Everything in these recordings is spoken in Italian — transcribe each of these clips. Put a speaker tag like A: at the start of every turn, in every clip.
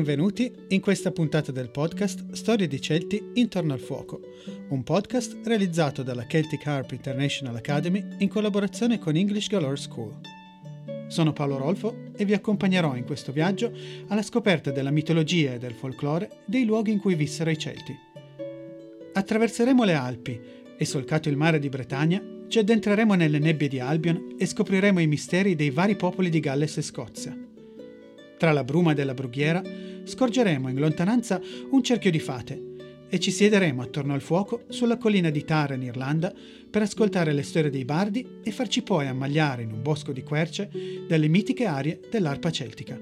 A: Benvenuti in questa puntata del podcast Storie di Celti intorno al fuoco, un podcast realizzato dalla Celtic Harp International Academy in collaborazione con English Galore School. Sono Paolo Rolfo e vi accompagnerò in questo viaggio alla scoperta della mitologia e del folklore dei luoghi in cui vissero i Celti. Attraverseremo le Alpi e solcato il mare di Bretagna ci addentreremo nelle nebbie di Albion e scopriremo i misteri dei vari popoli di Galles e Scozia. Tra la bruma della brughiera scorgeremo in lontananza un cerchio di fate e ci siederemo attorno al fuoco sulla collina di Tara in Irlanda per ascoltare le storie dei bardi e farci poi ammagliare in un bosco di querce dalle mitiche arie dell'arpa celtica.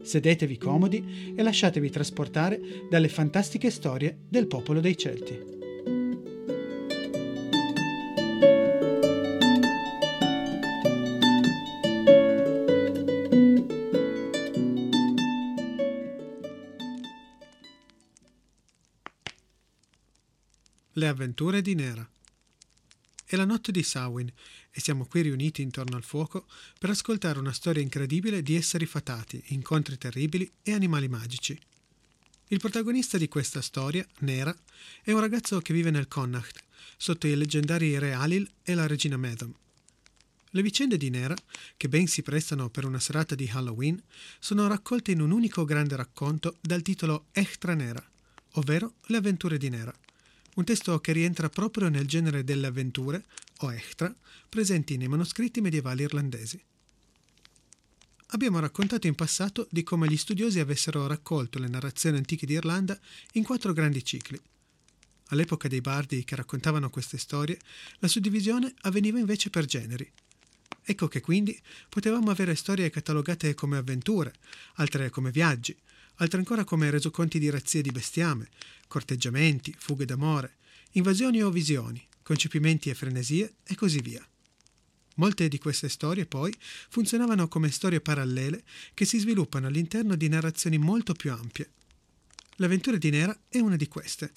A: Sedetevi comodi e lasciatevi trasportare dalle fantastiche storie del popolo dei Celti. Le avventure di Nera. È la notte di Samhain e siamo qui riuniti intorno al fuoco per ascoltare una storia incredibile di esseri fatati, incontri terribili e animali magici. Il protagonista di questa storia, Nera, è un ragazzo che vive nel Connacht, sotto i leggendari re Alil e la regina Medom. Le vicende di Nera, che ben si prestano per una serata di Halloween, sono raccolte in un unico grande racconto dal titolo Echtra Nera, ovvero Le avventure di Nera un testo che rientra proprio nel genere delle avventure, o extra, presenti nei manoscritti medievali irlandesi. Abbiamo raccontato in passato di come gli studiosi avessero raccolto le narrazioni antiche di Irlanda in quattro grandi cicli. All'epoca dei bardi che raccontavano queste storie, la suddivisione avveniva invece per generi. Ecco che quindi potevamo avere storie catalogate come avventure, altre come viaggi, altre ancora come resoconti di razzie di bestiame, corteggiamenti, fughe d'amore, invasioni o visioni, concepimenti e frenesie e così via. Molte di queste storie poi funzionavano come storie parallele che si sviluppano all'interno di narrazioni molto più ampie. L'avventura di Nera è una di queste.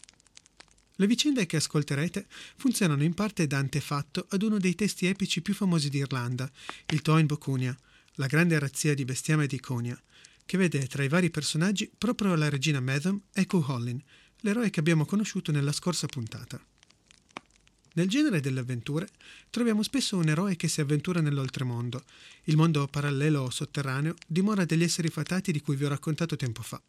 A: Le vicende che ascolterete funzionano in parte da antefatto ad uno dei testi epici più famosi d'Irlanda, il Toin Bocunia, la grande razzia di bestiame di Conia, che vede tra i vari personaggi proprio la regina Medom e Cuchulainn, l'eroe che abbiamo conosciuto nella scorsa puntata. Nel genere delle avventure troviamo spesso un eroe che si avventura nell'oltremondo, il mondo parallelo o sotterraneo dimora degli esseri fatati di cui vi ho raccontato tempo fa.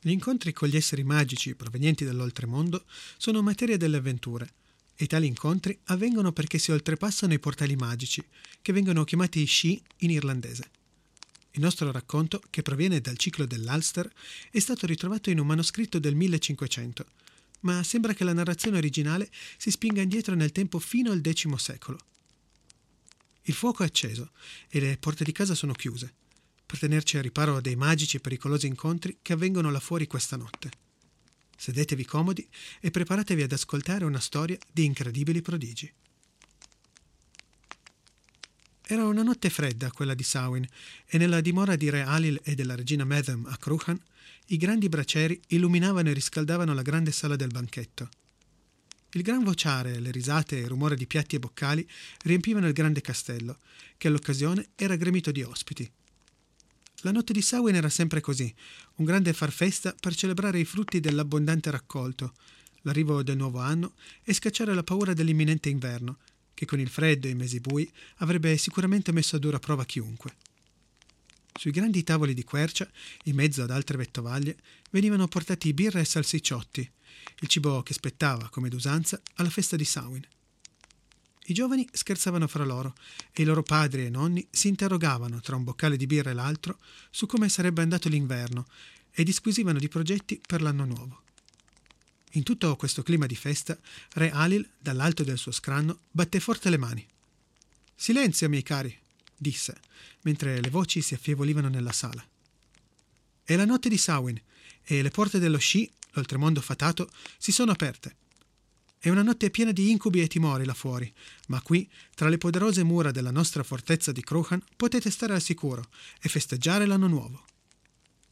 A: Gli incontri con gli esseri magici provenienti dall'oltremondo sono materia delle avventure, e tali incontri avvengono perché si oltrepassano i portali magici, che vengono chiamati sci in irlandese. Il nostro racconto, che proviene dal ciclo dell'Ulster, è stato ritrovato in un manoscritto del 1500, ma sembra che la narrazione originale si spinga indietro nel tempo fino al X secolo. Il fuoco è acceso e le porte di casa sono chiuse, per tenerci a riparo dei magici e pericolosi incontri che avvengono là fuori questa notte. Sedetevi comodi e preparatevi ad ascoltare una storia di incredibili prodigi. Era una notte fredda quella di Samhain e nella dimora di Re Alil e della regina Medem a Cruchan i grandi bracieri illuminavano e riscaldavano la grande sala del banchetto. Il gran vociare, le risate e il rumore di piatti e boccali riempivano il grande castello, che all'occasione era gremito di ospiti. La notte di Samhain era sempre così, un grande far festa per celebrare i frutti dell'abbondante raccolto, l'arrivo del nuovo anno e scacciare la paura dell'imminente inverno, che con il freddo e i mesi bui avrebbe sicuramente messo a dura prova chiunque. Sui grandi tavoli di quercia, in mezzo ad altre vettovaglie, venivano portati birra e salsicciotti, il cibo che spettava, come d'usanza, alla festa di Samhain. I giovani scherzavano fra loro e i loro padri e nonni si interrogavano tra un boccale di birra e l'altro su come sarebbe andato l'inverno e disquisivano di progetti per l'anno nuovo. In tutto questo clima di festa, re Alil, dall'alto del suo scranno, batté forte le mani. Silenzio, miei cari, disse, mentre le voci si affievolivano nella sala. È la notte di Samhain e le porte dello sci, l'oltremondo fatato, si sono aperte. È una notte piena di incubi e timori là fuori, ma qui, tra le poderose mura della nostra fortezza di Cruchan, potete stare al sicuro e festeggiare l'anno nuovo.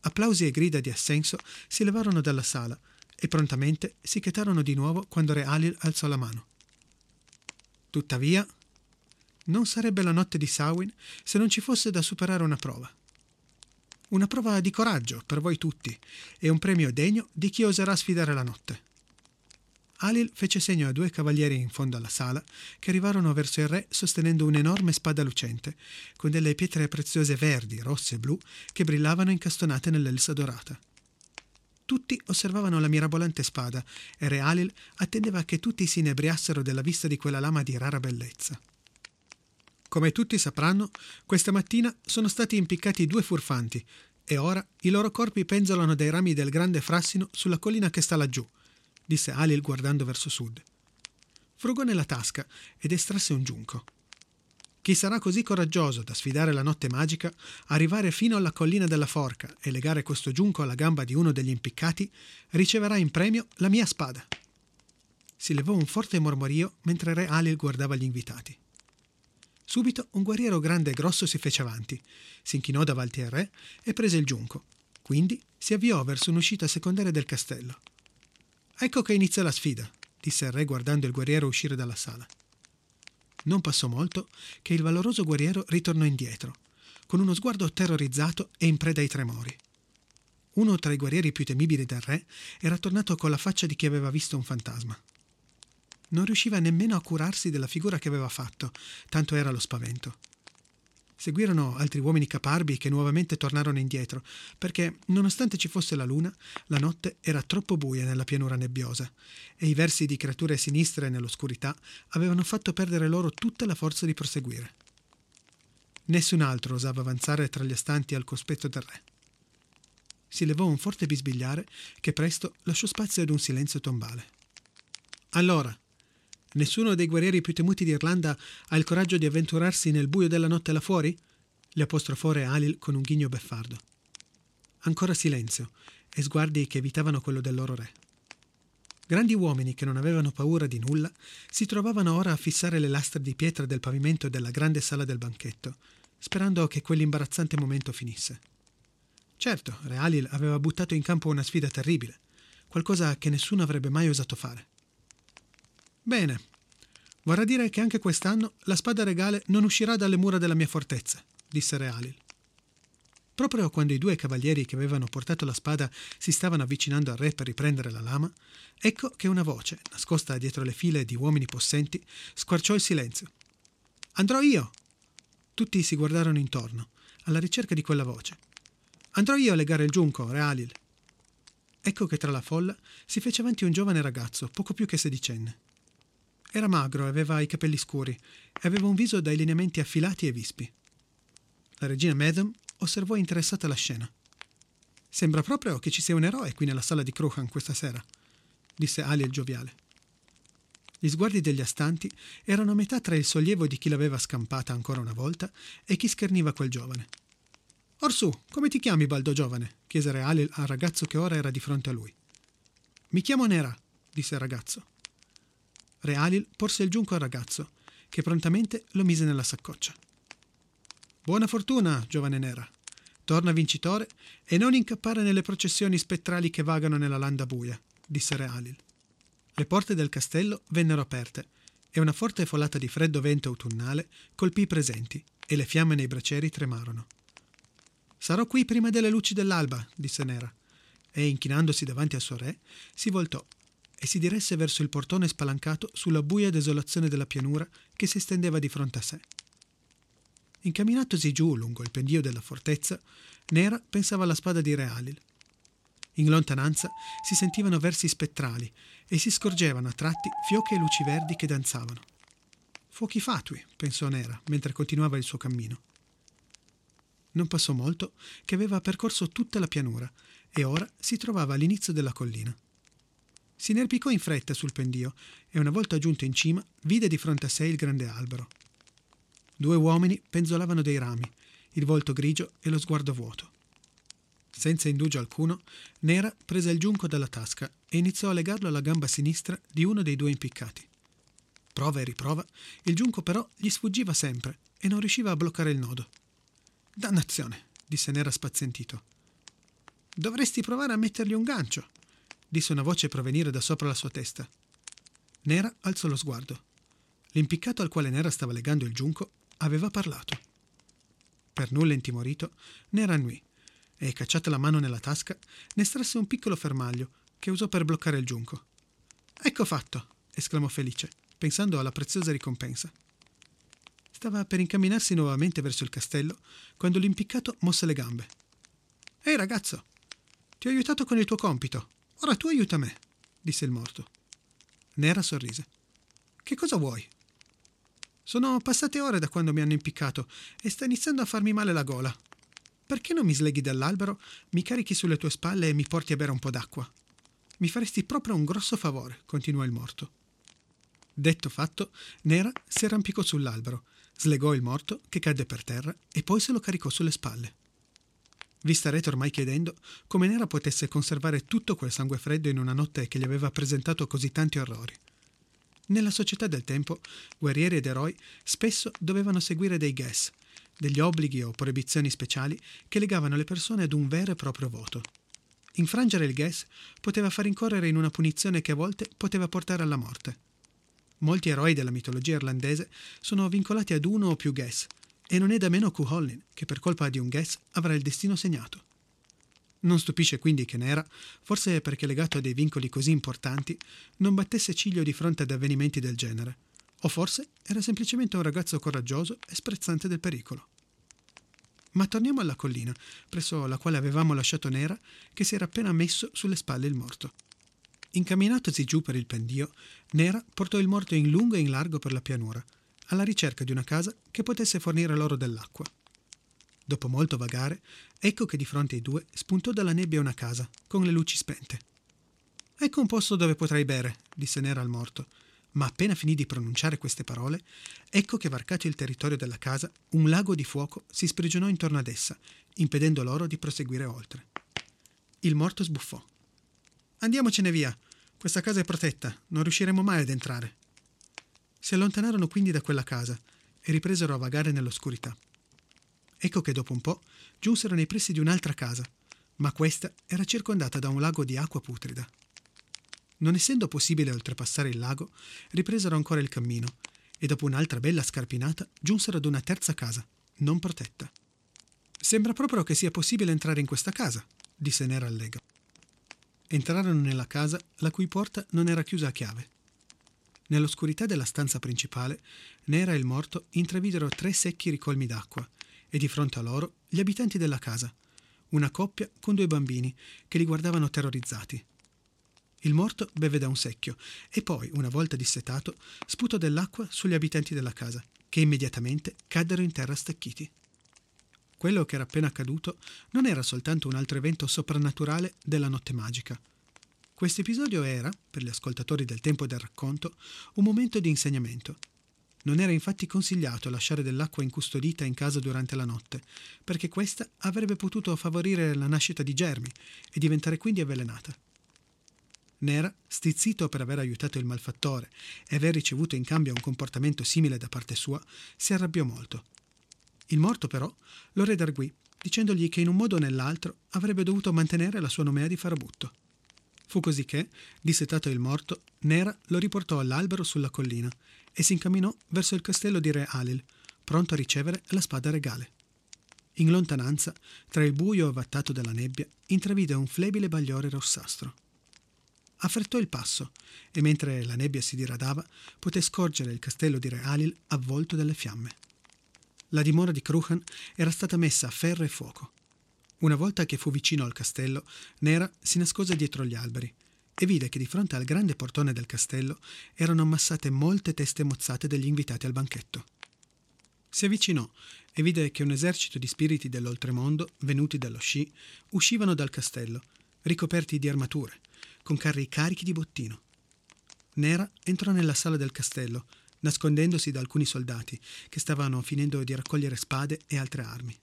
A: Applausi e grida di assenso si levarono dalla sala e prontamente si chetarono di nuovo quando Re Alil alzò la mano. Tuttavia, non sarebbe la notte di Samhain se non ci fosse da superare una prova. Una prova di coraggio per voi tutti e un premio degno di chi oserà sfidare la notte. Alil fece segno a due cavalieri in fondo alla sala che arrivarono verso il re sostenendo un'enorme spada lucente, con delle pietre preziose verdi, rosse e blu che brillavano incastonate nell'elsa dorata. Tutti osservavano la mirabolante spada e Re Alil attendeva che tutti si inebriassero della vista di quella lama di rara bellezza. Come tutti sapranno, questa mattina sono stati impiccati due furfanti e ora i loro corpi penzolano dai rami del grande frassino sulla collina che sta laggiù, disse Alil guardando verso sud. Frugò nella tasca ed estrasse un giunco. Chi sarà così coraggioso da sfidare la notte magica, arrivare fino alla collina della forca e legare questo giunco alla gamba di uno degli impiccati, riceverà in premio la mia spada. Si levò un forte mormorio mentre re Alil guardava gli invitati. Subito un guerriero grande e grosso si fece avanti, si inchinò davanti al re e prese il giunco. Quindi si avviò verso un'uscita secondaria del castello. Ecco che inizia la sfida, disse il re guardando il guerriero uscire dalla sala. Non passò molto che il valoroso guerriero ritornò indietro, con uno sguardo terrorizzato e in preda ai tremori. Uno tra i guerrieri più temibili del re era tornato con la faccia di chi aveva visto un fantasma. Non riusciva nemmeno a curarsi della figura che aveva fatto, tanto era lo spavento. Seguirono altri uomini caparbi che nuovamente tornarono indietro, perché, nonostante ci fosse la luna, la notte era troppo buia nella pianura nebbiosa, e i versi di creature sinistre nell'oscurità avevano fatto perdere loro tutta la forza di proseguire. Nessun altro osava avanzare tra gli astanti al cospetto del re. Si levò un forte bisbigliare che presto lasciò spazio ad un silenzio tombale. Allora, Nessuno dei guerrieri più temuti d'Irlanda ha il coraggio di avventurarsi nel buio della notte là fuori? Le apostrofò Re Alil con un ghigno beffardo. Ancora silenzio e sguardi che evitavano quello del loro re. Grandi uomini che non avevano paura di nulla si trovavano ora a fissare le lastre di pietra del pavimento della grande sala del banchetto, sperando che quell'imbarazzante momento finisse. Certo, Re Alil aveva buttato in campo una sfida terribile, qualcosa che nessuno avrebbe mai osato fare. Bene. Vorrà dire che anche quest'anno la spada regale non uscirà dalle mura della mia fortezza, disse Re Alil. Proprio quando i due cavalieri che avevano portato la spada si stavano avvicinando al re per riprendere la lama, ecco che una voce, nascosta dietro le file di uomini possenti, squarciò il silenzio. Andrò io! Tutti si guardarono intorno, alla ricerca di quella voce. Andrò io a legare il giunco, Re Alil. Ecco che tra la folla si fece avanti un giovane ragazzo, poco più che sedicenne. Era magro aveva i capelli scuri e aveva un viso dai lineamenti affilati e vispi. La regina Madam osservò interessata la scena. Sembra proprio che ci sia un eroe qui nella sala di Crochan questa sera, disse Ali il gioviale. Gli sguardi degli astanti erano a metà tra il sollievo di chi l'aveva scampata ancora una volta e chi scherniva quel giovane. Orsù, come ti chiami, baldo giovane? chiese Re Alil al ragazzo che ora era di fronte a lui. Mi chiamo Nera, disse il ragazzo. Re Alil porse il giunco al ragazzo, che prontamente lo mise nella saccoccia. Buona fortuna, giovane nera. Torna vincitore e non incappare nelle processioni spettrali che vagano nella landa buia, disse Re Alil. Le porte del castello vennero aperte e una forte folata di freddo vento autunnale colpì i presenti e le fiamme nei bracieri tremarono. Sarò qui prima delle luci dell'alba, disse Nera, e inchinandosi davanti al suo re, si voltò e si diresse verso il portone spalancato sulla buia desolazione della pianura che si stendeva di fronte a sé. Incamminatosi giù lungo il pendio della fortezza, Nera pensava alla spada di Re Alil. In lontananza si sentivano versi spettrali e si scorgevano a tratti fiocche e luci verdi che danzavano. Fuochi fatui, pensò Nera mentre continuava il suo cammino. Non passò molto che aveva percorso tutta la pianura e ora si trovava all'inizio della collina. Si inerpicò in fretta sul pendio e una volta giunto in cima vide di fronte a sé il grande albero. Due uomini penzolavano dei rami, il volto grigio e lo sguardo vuoto. Senza indugio alcuno, Nera prese il giunco dalla tasca e iniziò a legarlo alla gamba sinistra di uno dei due impiccati. Prova e riprova, il giunco però gli sfuggiva sempre e non riusciva a bloccare il nodo. Dannazione, disse Nera spazientito. Dovresti provare a mettergli un gancio, disse una voce provenire da sopra la sua testa. Nera alzò lo sguardo. L'impiccato al quale Nera stava legando il giunco aveva parlato. Per nulla intimorito, Nera annui e, cacciata la mano nella tasca, ne estrasse un piccolo fermaglio che usò per bloccare il giunco. Ecco fatto! esclamò felice, pensando alla preziosa ricompensa. Stava per incamminarsi nuovamente verso il castello quando l'impiccato mosse le gambe. Ehi ragazzo, ti ho aiutato con il tuo compito, ora tu aiuta me, disse il morto. Nera sorrise. Che cosa vuoi? Sono passate ore da quando mi hanno impiccato e sta iniziando a farmi male la gola. Perché non mi sleghi dall'albero, mi carichi sulle tue spalle e mi porti a bere un po' d'acqua? Mi faresti proprio un grosso favore, continuò il morto. Detto fatto, Nera si arrampicò sull'albero, slegò il morto, che cadde per terra, e poi se lo caricò sulle spalle. Vi starete ormai chiedendo come Nera potesse conservare tutto quel sangue freddo in una notte che gli aveva presentato così tanti orrori. Nella società del tempo, guerrieri ed eroi spesso dovevano seguire dei guess, degli obblighi o proibizioni speciali che legavano le persone ad un vero e proprio voto. Infrangere il guess poteva far incorrere in una punizione che a volte poteva portare alla morte. Molti eroi della mitologia irlandese sono vincolati ad uno o più guess, e non è da meno Cuchulainn che per colpa di un guess avrà il destino segnato. Non stupisce quindi che Nera, forse perché legato a dei vincoli così importanti, non battesse ciglio di fronte ad avvenimenti del genere, o forse era semplicemente un ragazzo coraggioso e sprezzante del pericolo. Ma torniamo alla collina, presso la quale avevamo lasciato Nera, che si era appena messo sulle spalle il morto. Incamminatosi giù per il pendio, Nera portò il morto in lungo e in largo per la pianura, alla ricerca di una casa che potesse fornire loro dell'acqua. Dopo molto vagare, ecco che di fronte ai due spuntò dalla nebbia una casa, con le luci spente. Ecco un posto dove potrai bere, disse Nera al morto, ma appena finì di pronunciare queste parole, ecco che varcato il territorio della casa, un lago di fuoco si sprigionò intorno ad essa, impedendo loro di proseguire oltre. Il morto sbuffò. Andiamocene via. Questa casa è protetta, non riusciremo mai ad entrare. Si allontanarono quindi da quella casa e ripresero a vagare nell'oscurità. Ecco che dopo un po' giunsero nei pressi di un'altra casa, ma questa era circondata da un lago di acqua putrida. Non essendo possibile oltrepassare il lago, ripresero ancora il cammino e dopo un'altra bella scarpinata giunsero ad una terza casa, non protetta. Sembra proprio che sia possibile entrare in questa casa, disse Nera allegro. Entrarono nella casa, la cui porta non era chiusa a chiave. Nell'oscurità della stanza principale, Nera e il morto intravidero tre secchi ricolmi d'acqua e di fronte a loro gli abitanti della casa, una coppia con due bambini che li guardavano terrorizzati. Il morto beve da un secchio e poi, una volta dissetato, sputò dell'acqua sugli abitanti della casa, che immediatamente caddero in terra stecchiti. Quello che era appena accaduto non era soltanto un altro evento soprannaturale della notte magica. Questo episodio era, per gli ascoltatori del tempo del racconto, un momento di insegnamento. Non era infatti consigliato lasciare dell'acqua incustodita in casa durante la notte, perché questa avrebbe potuto favorire la nascita di germi e diventare quindi avvelenata. Nera, stizzito per aver aiutato il malfattore e aver ricevuto in cambio un comportamento simile da parte sua, si arrabbiò molto il morto, però, lo redarguì, dicendogli che in un modo o nell'altro avrebbe dovuto mantenere la sua nomea di farabutto. Fu così che, dissetato il morto, Nera lo riportò all'albero sulla collina e si incamminò verso il castello di Re Alil, pronto a ricevere la spada regale. In lontananza, tra il buio avvattato dalla nebbia, intravide un flebile bagliore rossastro. Affrettò il passo e mentre la nebbia si diradava, poté scorgere il castello di Re Alil avvolto dalle fiamme. La dimora di Cruchan era stata messa a ferro e fuoco. Una volta che fu vicino al castello, Nera si nascose dietro gli alberi e vide che di fronte al grande portone del castello erano ammassate molte teste mozzate degli invitati al banchetto. Si avvicinò e vide che un esercito di spiriti dell'oltremondo, venuti dallo sci, uscivano dal castello, ricoperti di armature, con carri carichi di bottino. Nera entrò nella sala del castello nascondendosi da alcuni soldati che stavano finendo di raccogliere spade e altre armi.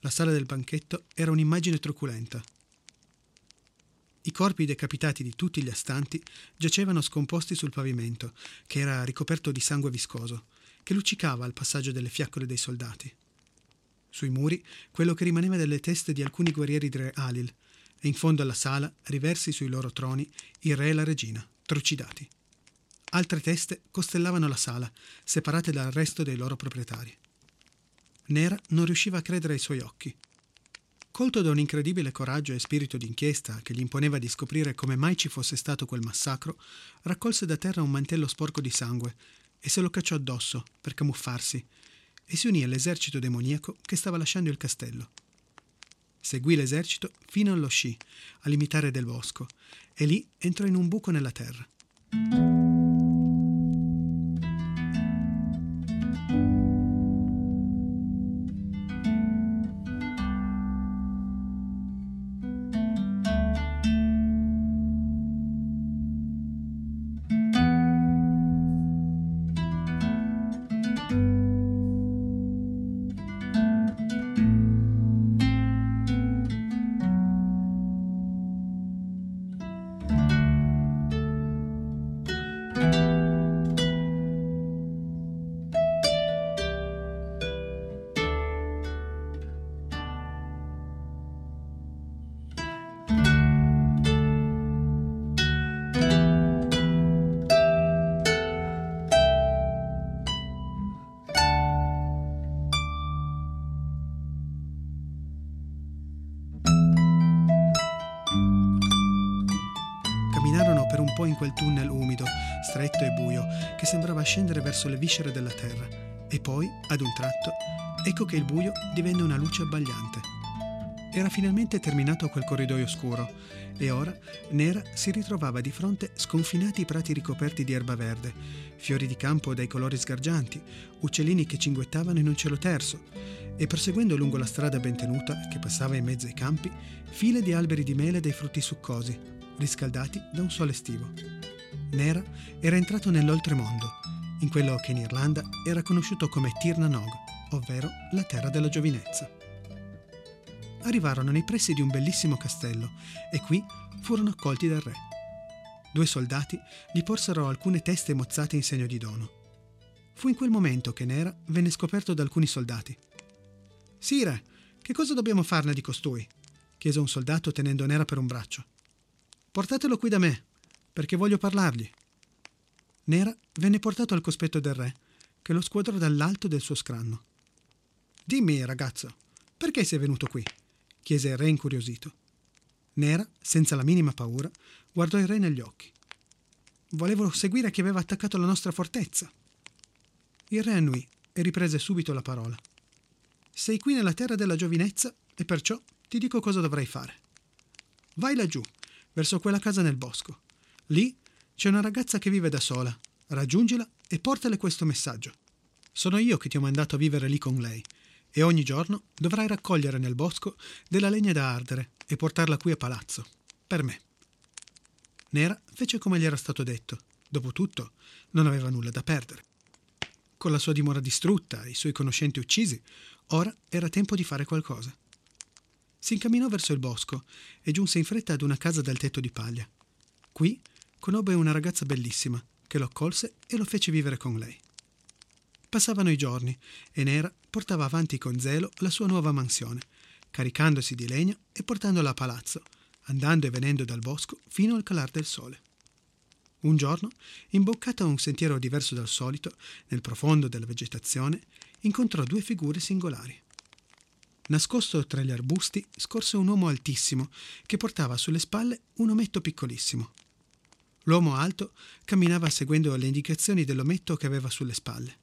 A: La sala del banchetto era un'immagine truculenta. I corpi decapitati di tutti gli astanti giacevano scomposti sul pavimento, che era ricoperto di sangue viscoso, che luccicava al passaggio delle fiaccole dei soldati. Sui muri, quello che rimaneva delle teste di alcuni guerrieri di Re Alil, e in fondo alla sala, riversi sui loro troni, il re e la regina, trucidati. Altre teste costellavano la sala, separate dal resto dei loro proprietari. Nera non riusciva a credere ai suoi occhi. Colto da un incredibile coraggio e spirito d'inchiesta che gli imponeva di scoprire come mai ci fosse stato quel massacro, raccolse da terra un mantello sporco di sangue e se lo cacciò addosso per camuffarsi e si unì all'esercito demoniaco che stava lasciando il castello. Seguì l'esercito fino allo sci, al limitare del bosco, e lì entrò in un buco nella terra. Quel tunnel umido, stretto e buio, che sembrava scendere verso le viscere della terra. E poi, ad un tratto, ecco che il buio divenne una luce abbagliante. Era finalmente terminato quel corridoio scuro e ora Nera si ritrovava di fronte sconfinati prati ricoperti di erba verde, fiori di campo dai colori sgargianti, uccellini che cinguettavano in un cielo terso e perseguendo lungo la strada ben tenuta che passava in mezzo ai campi, file di alberi di mele dai frutti succosi, riscaldati da un sole estivo. Nera era entrato nell'oltremondo, in quello che in Irlanda era conosciuto come Tir na Nog, ovvero la terra della giovinezza. Arrivarono nei pressi di un bellissimo castello e qui furono accolti dal re. Due soldati gli porsero alcune teste mozzate in segno di dono. Fu in quel momento che Nera venne scoperto da alcuni soldati. Sire, che cosa dobbiamo farne di costui? chiese un soldato tenendo Nera per un braccio. Portatelo qui da me, perché voglio parlargli. Nera venne portato al cospetto del re, che lo squadrò dall'alto del suo scranno. Dimmi, ragazzo, perché sei venuto qui? chiese il re incuriosito. Nera, senza la minima paura, guardò il re negli occhi. Volevo seguire chi aveva attaccato la nostra fortezza. Il re annui e riprese subito la parola. Sei qui nella terra della giovinezza e perciò ti dico cosa dovrai fare. Vai laggiù, verso quella casa nel bosco. Lì c'è una ragazza che vive da sola. Raggiungila e portale questo messaggio. Sono io che ti ho mandato a vivere lì con lei e ogni giorno dovrai raccogliere nel bosco della legna da ardere e portarla qui a palazzo, per me. Nera fece come gli era stato detto. Dopotutto, non aveva nulla da perdere. Con la sua dimora distrutta e i suoi conoscenti uccisi, ora era tempo di fare qualcosa. Si incamminò verso il bosco e giunse in fretta ad una casa dal tetto di paglia. Qui conobbe una ragazza bellissima che lo accolse e lo fece vivere con lei. Passavano i giorni e Nera portava avanti con zelo la sua nuova mansione, caricandosi di legna e portandola a palazzo, andando e venendo dal bosco fino al calar del sole. Un giorno, imboccata a un sentiero diverso dal solito, nel profondo della vegetazione, incontrò due figure singolari. Nascosto tra gli arbusti scorse un uomo altissimo che portava sulle spalle un ometto piccolissimo. L'uomo alto camminava seguendo le indicazioni dell'ometto che aveva sulle spalle.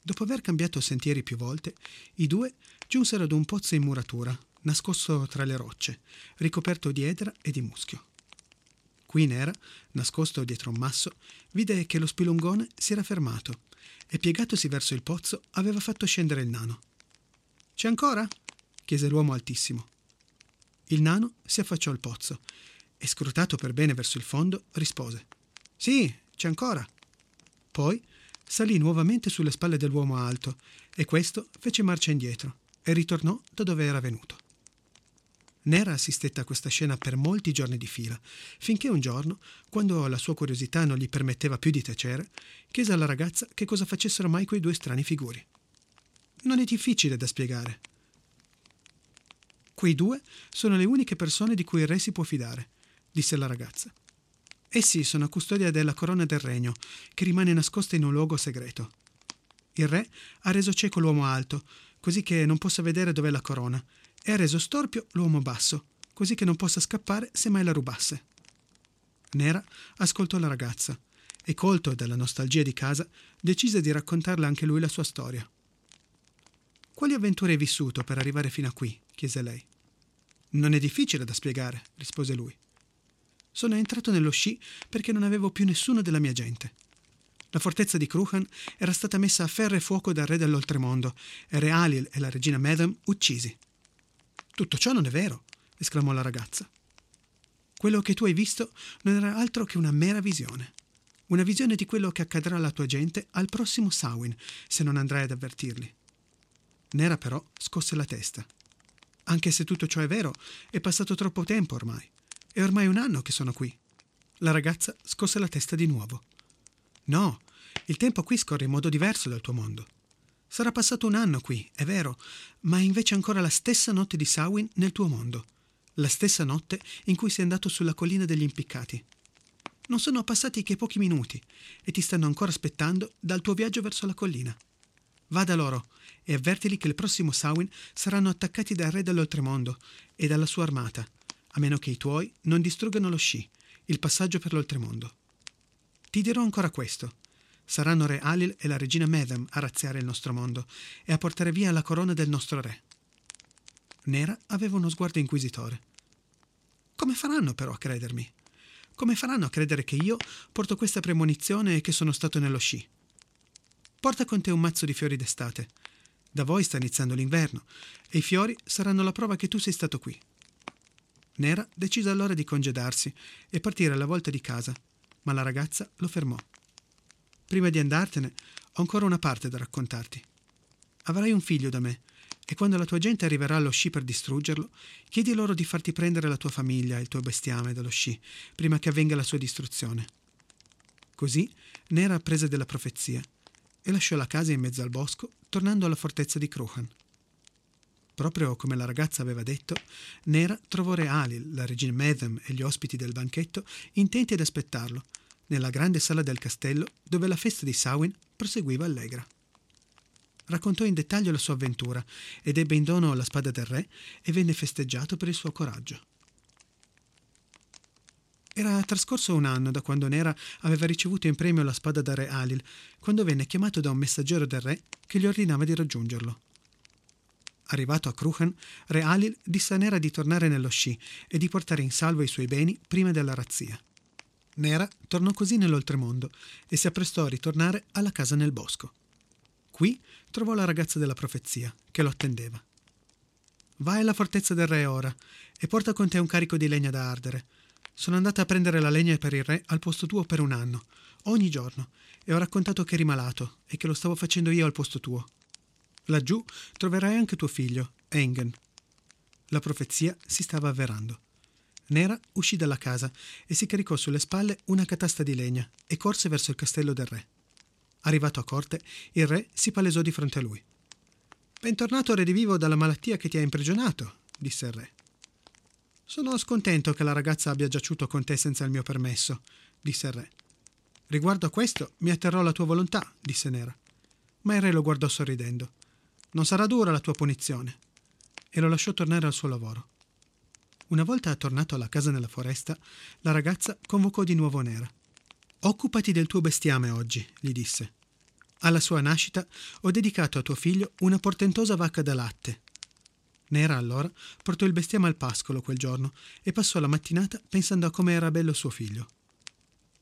A: Dopo aver cambiato sentieri più volte, i due giunsero ad un pozzo in muratura, nascosto tra le rocce, ricoperto di edera e di muschio. Qui Nera, nascosto dietro un masso, vide che lo spilungone si era fermato e piegatosi verso il pozzo aveva fatto scendere il nano. C'è ancora? chiese l'uomo altissimo. Il nano si affacciò al pozzo e, scrutato per bene verso il fondo, rispose: Sì, c'è ancora. Poi salì nuovamente sulle spalle dell'uomo alto e questo fece marcia indietro e ritornò da dove era venuto. Nera assistette a questa scena per molti giorni di fila, finché un giorno, quando la sua curiosità non gli permetteva più di tacere, chiese alla ragazza che cosa facessero mai quei due strani figuri. Non è difficile da spiegare. Quei due sono le uniche persone di cui il re si può fidare, disse la ragazza. Essi sono a custodia della corona del regno, che rimane nascosta in un luogo segreto. Il re ha reso cieco l'uomo alto, così che non possa vedere dov'è la corona, e ha reso storpio l'uomo basso, così che non possa scappare se mai la rubasse. Nera ascoltò la ragazza e, colto dalla nostalgia di casa, decise di raccontarle anche lui la sua storia. Quali avventure hai vissuto per arrivare fino a qui? chiese lei. Non è difficile da spiegare, rispose lui. Sono entrato nello sci perché non avevo più nessuno della mia gente. La fortezza di Kruhan era stata messa a ferro e fuoco dal re dell'oltremondo e Re Alil e la regina Medem uccisi. Tutto ciò non è vero, esclamò la ragazza. Quello che tu hai visto non era altro che una mera visione. Una visione di quello che accadrà alla tua gente al prossimo Samhain, se non andrai ad avvertirli. Nera però scosse la testa. Anche se tutto ciò è vero, è passato troppo tempo ormai. È ormai un anno che sono qui. La ragazza scosse la testa di nuovo. No, il tempo qui scorre in modo diverso dal tuo mondo. Sarà passato un anno qui, è vero, ma è invece ancora la stessa notte di Samhain nel tuo mondo. La stessa notte in cui sei andato sulla collina degli impiccati. Non sono passati che pochi minuti e ti stanno ancora aspettando dal tuo viaggio verso la collina. Va da loro e avvertili che il prossimo Samhain saranno attaccati dal re dell'oltremondo e dalla sua armata, a meno che i tuoi non distruggano lo sci, il passaggio per l'oltremondo. Ti dirò ancora questo. Saranno re Alil e la regina Medem a razziare il nostro mondo e a portare via la corona del nostro re. Nera aveva uno sguardo inquisitore. Come faranno però a credermi? Come faranno a credere che io porto questa premonizione e che sono stato nello sci? Porta con te un mazzo di fiori d'estate. Da voi sta iniziando l'inverno e i fiori saranno la prova che tu sei stato qui. Nera decise allora di congedarsi e partire alla volta di casa, ma la ragazza lo fermò. Prima di andartene, ho ancora una parte da raccontarti. Avrai un figlio da me, e quando la tua gente arriverà allo sci per distruggerlo, chiedi loro di farti prendere la tua famiglia e il tuo bestiame dallo sci, prima che avvenga la sua distruzione. Così Nera apprese della profezia e lasciò la casa in mezzo al bosco, tornando alla fortezza di Kruhan. Proprio come la ragazza aveva detto, Nera trovò Re Alil, la regina Medem e gli ospiti del banchetto intenti ad aspettarlo, nella grande sala del castello dove la festa di Samhain proseguiva allegra. Raccontò in dettaglio la sua avventura ed ebbe in dono la spada del re e venne festeggiato per il suo coraggio. Era trascorso un anno da quando Nera aveva ricevuto in premio la spada da re Alil, quando venne chiamato da un messaggero del re che gli ordinava di raggiungerlo. Arrivato a Kruhan, Re Alil disse a Nera di tornare nello sci e di portare in salvo i suoi beni prima della razzia. Nera tornò così nell'oltremondo e si apprestò a ritornare alla casa nel bosco. Qui trovò la ragazza della profezia, che lo attendeva. Vai alla fortezza del re ora e porta con te un carico di legna da ardere. Sono andata a prendere la legna per il re al posto tuo per un anno, ogni giorno, e ho raccontato che eri malato e che lo stavo facendo io al posto tuo. Laggiù troverai anche tuo figlio, Engen. La profezia si stava avverando. Nera uscì dalla casa e si caricò sulle spalle una catasta di legna e corse verso il castello del re. Arrivato a corte, il re si palesò di fronte a lui. Bentornato redivivo dalla malattia che ti ha imprigionato, disse il re. Sono scontento che la ragazza abbia giaciuto con te senza il mio permesso, disse il re. Riguardo a questo, mi atterrò alla tua volontà, disse Nera. Ma il re lo guardò sorridendo. Non sarà dura la tua punizione. E lo lasciò tornare al suo lavoro. Una volta tornato alla casa nella foresta, la ragazza convocò di nuovo Nera. Occupati del tuo bestiame oggi, gli disse. Alla sua nascita ho dedicato a tuo figlio una portentosa vacca da latte. Nera allora portò il bestiame al pascolo quel giorno e passò la mattinata pensando a come era bello suo figlio.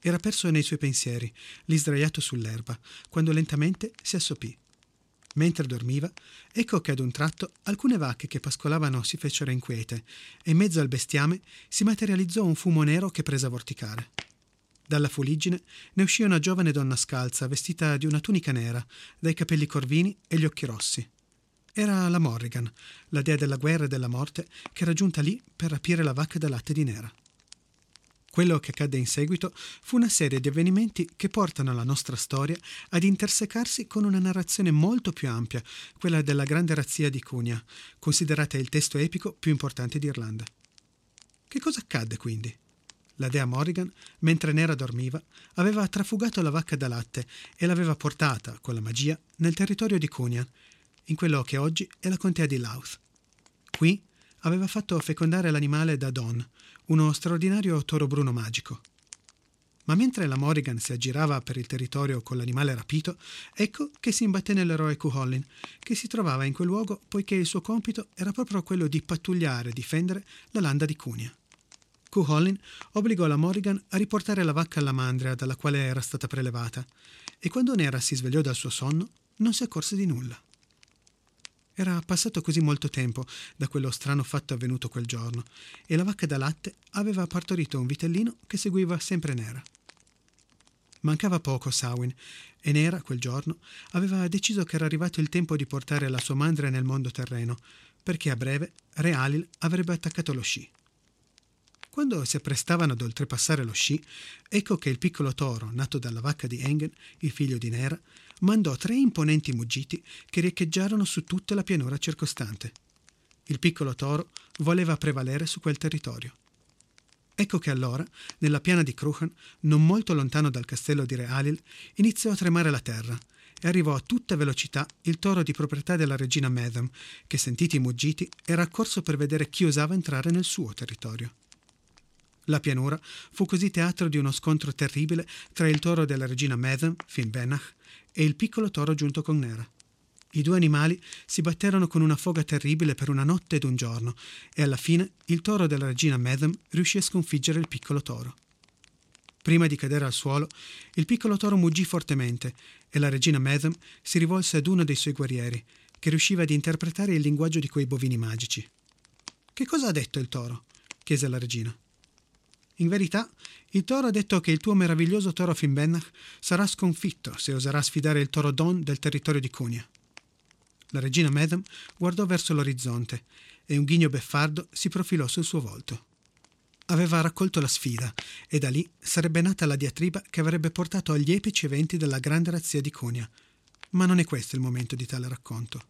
A: Era perso nei suoi pensieri, lì sdraiato sull'erba, quando lentamente si assopì. Mentre dormiva, ecco che ad un tratto alcune vacche che pascolavano si fecero inquiete e in mezzo al bestiame si materializzò un fumo nero che prese a vorticare. Dalla fuliggine ne uscì una giovane donna scalza, vestita di una tunica nera, dai capelli corvini e gli occhi rossi. Era la Morrigan, la dea della guerra e della morte, che era giunta lì per rapire la vacca da latte di nera. Quello che accadde in seguito fu una serie di avvenimenti che portano la nostra storia ad intersecarsi con una narrazione molto più ampia, quella della grande razzia di Cunha, considerata il testo epico più importante d'Irlanda. Che cosa accadde quindi? La dea Morrigan, mentre Nera dormiva, aveva trafugato la vacca da latte e l'aveva portata, con la magia, nel territorio di Cunyan, in quello che oggi è la contea di Louth. Qui aveva fatto fecondare l'animale da Don, uno straordinario toro bruno magico. Ma mentre la Morrigan si aggirava per il territorio con l'animale rapito, ecco che si imbatté nell'eroe Cuhollin, che si trovava in quel luogo poiché il suo compito era proprio quello di pattugliare e difendere la landa di Cunia. Cuhollin obbligò la Morrigan a riportare la vacca alla mandria dalla quale era stata prelevata, e quando Nera si svegliò dal suo sonno non si accorse di nulla. Era passato così molto tempo da quello strano fatto avvenuto quel giorno, e la vacca da latte aveva partorito un vitellino che seguiva sempre Nera. Mancava poco a Samhain e Nera, quel giorno, aveva deciso che era arrivato il tempo di portare la sua mandria nel mondo terreno, perché a breve Re Alil avrebbe attaccato lo sci. Quando si apprestavano ad oltrepassare lo sci, ecco che il piccolo toro, nato dalla vacca di Engen, il figlio di Nera, mandò tre imponenti muggiti che riecheggiarono su tutta la pianura circostante. Il piccolo toro voleva prevalere su quel territorio. Ecco che allora, nella piana di Kruhan, non molto lontano dal castello di Re Alil, iniziò a tremare la terra e arrivò a tutta velocità il toro di proprietà della regina Medam, che sentiti i muggiti era accorso per vedere chi osava entrare nel suo territorio. La pianura fu così teatro di uno scontro terribile tra il toro della regina Medam, Finbenach, e il piccolo toro giunto con Nera. I due animali si batterono con una foga terribile per una notte ed un giorno, e alla fine il toro della regina Medam riuscì a sconfiggere il piccolo toro. Prima di cadere al suolo, il piccolo toro muggì fortemente e la regina Medam si rivolse ad uno dei suoi guerrieri, che riusciva ad interpretare il linguaggio di quei bovini magici. Che cosa ha detto il toro? chiese la regina. In verità, il toro ha detto che il tuo meraviglioso toro Finbenach sarà sconfitto se oserà sfidare il toro Don del territorio di Cunia. La regina Medam guardò verso l'orizzonte e un ghigno beffardo si profilò sul suo volto. Aveva raccolto la sfida e da lì sarebbe nata la diatriba che avrebbe portato agli epici eventi della grande razzia di Cunia. Ma non è questo il momento di tale racconto.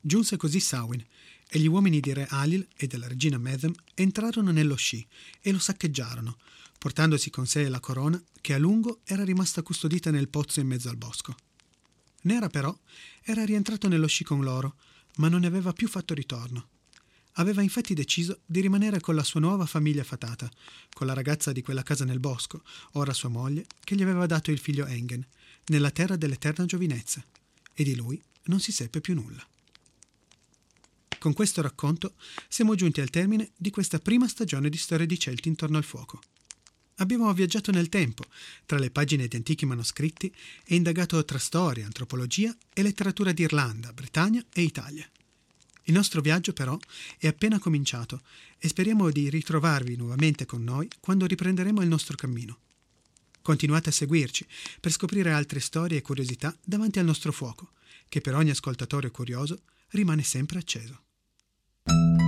A: Giunse così Samhain e gli uomini di re Alil e della regina Medem entrarono nello sci e lo saccheggiarono, portandosi con sé la corona che a lungo era rimasta custodita nel pozzo in mezzo al bosco. Nera però era rientrato nello sci con loro, ma non ne aveva più fatto ritorno. Aveva infatti deciso di rimanere con la sua nuova famiglia fatata, con la ragazza di quella casa nel bosco, ora sua moglie, che gli aveva dato il figlio Engen, nella terra dell'eterna giovinezza, e di lui non si seppe più nulla. Con questo racconto siamo giunti al termine di questa prima stagione di Storie di Celti intorno al fuoco. Abbiamo viaggiato nel tempo, tra le pagine di antichi manoscritti e indagato tra storia, antropologia e letteratura di Irlanda, Bretagna e Italia. Il nostro viaggio però è appena cominciato e speriamo di ritrovarvi nuovamente con noi quando riprenderemo il nostro cammino. Continuate a seguirci per scoprire altre storie e curiosità davanti al nostro fuoco, che per ogni ascoltatore curioso rimane sempre acceso. Thank you.